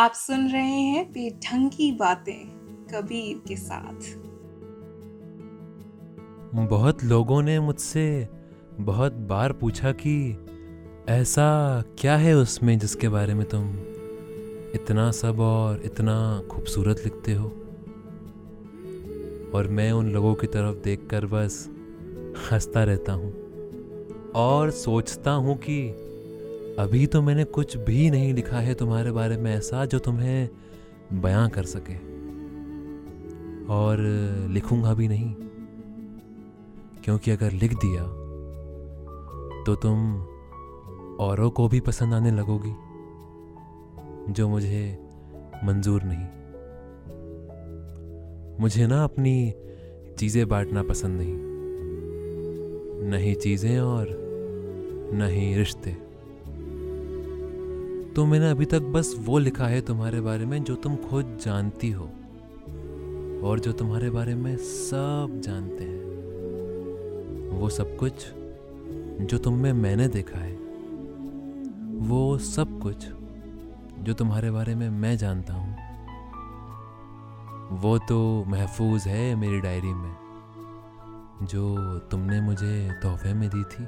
आप सुन रहे हैं बेढंगी बातें कबीर के साथ। बहुत लोगों ने मुझसे बहुत बार पूछा कि ऐसा क्या है उसमें जिसके बारे में तुम इतना सब और इतना खूबसूरत लिखते हो? और मैं उन लोगों की तरफ़ देखकर बस हंसता रहता हूँ और सोचता हूँ कि अभी तो मैंने कुछ भी नहीं लिखा है तुम्हारे बारे में ऐसा जो तुम्हें बयां कर सके। और लिखूँगा भी नहीं। क्योंकि अगर लिख दिया तो तुम औरों को भी पसंद आने लगोगी, जो मुझे मंजूर नहीं। मुझे ना अपनी चीज़ें बांटना पसंद नहीं। नहीं चीज़ें और नहीं रिश्ते। तो मैंने अभी तक बस वो लिखा है तुम्हारे बारे में जो तुम खुद जानती हो और जो तुम्हारे बारे में सब जानते हैं। वो सब कुछ जो तुम में मैंने देखा है, वो सब कुछ जो तुम्हारे बारे में मैं जानता हूँ, वो तो महफूज है मेरी डायरी में, जो तुमने मुझे तोहफे में दी थी।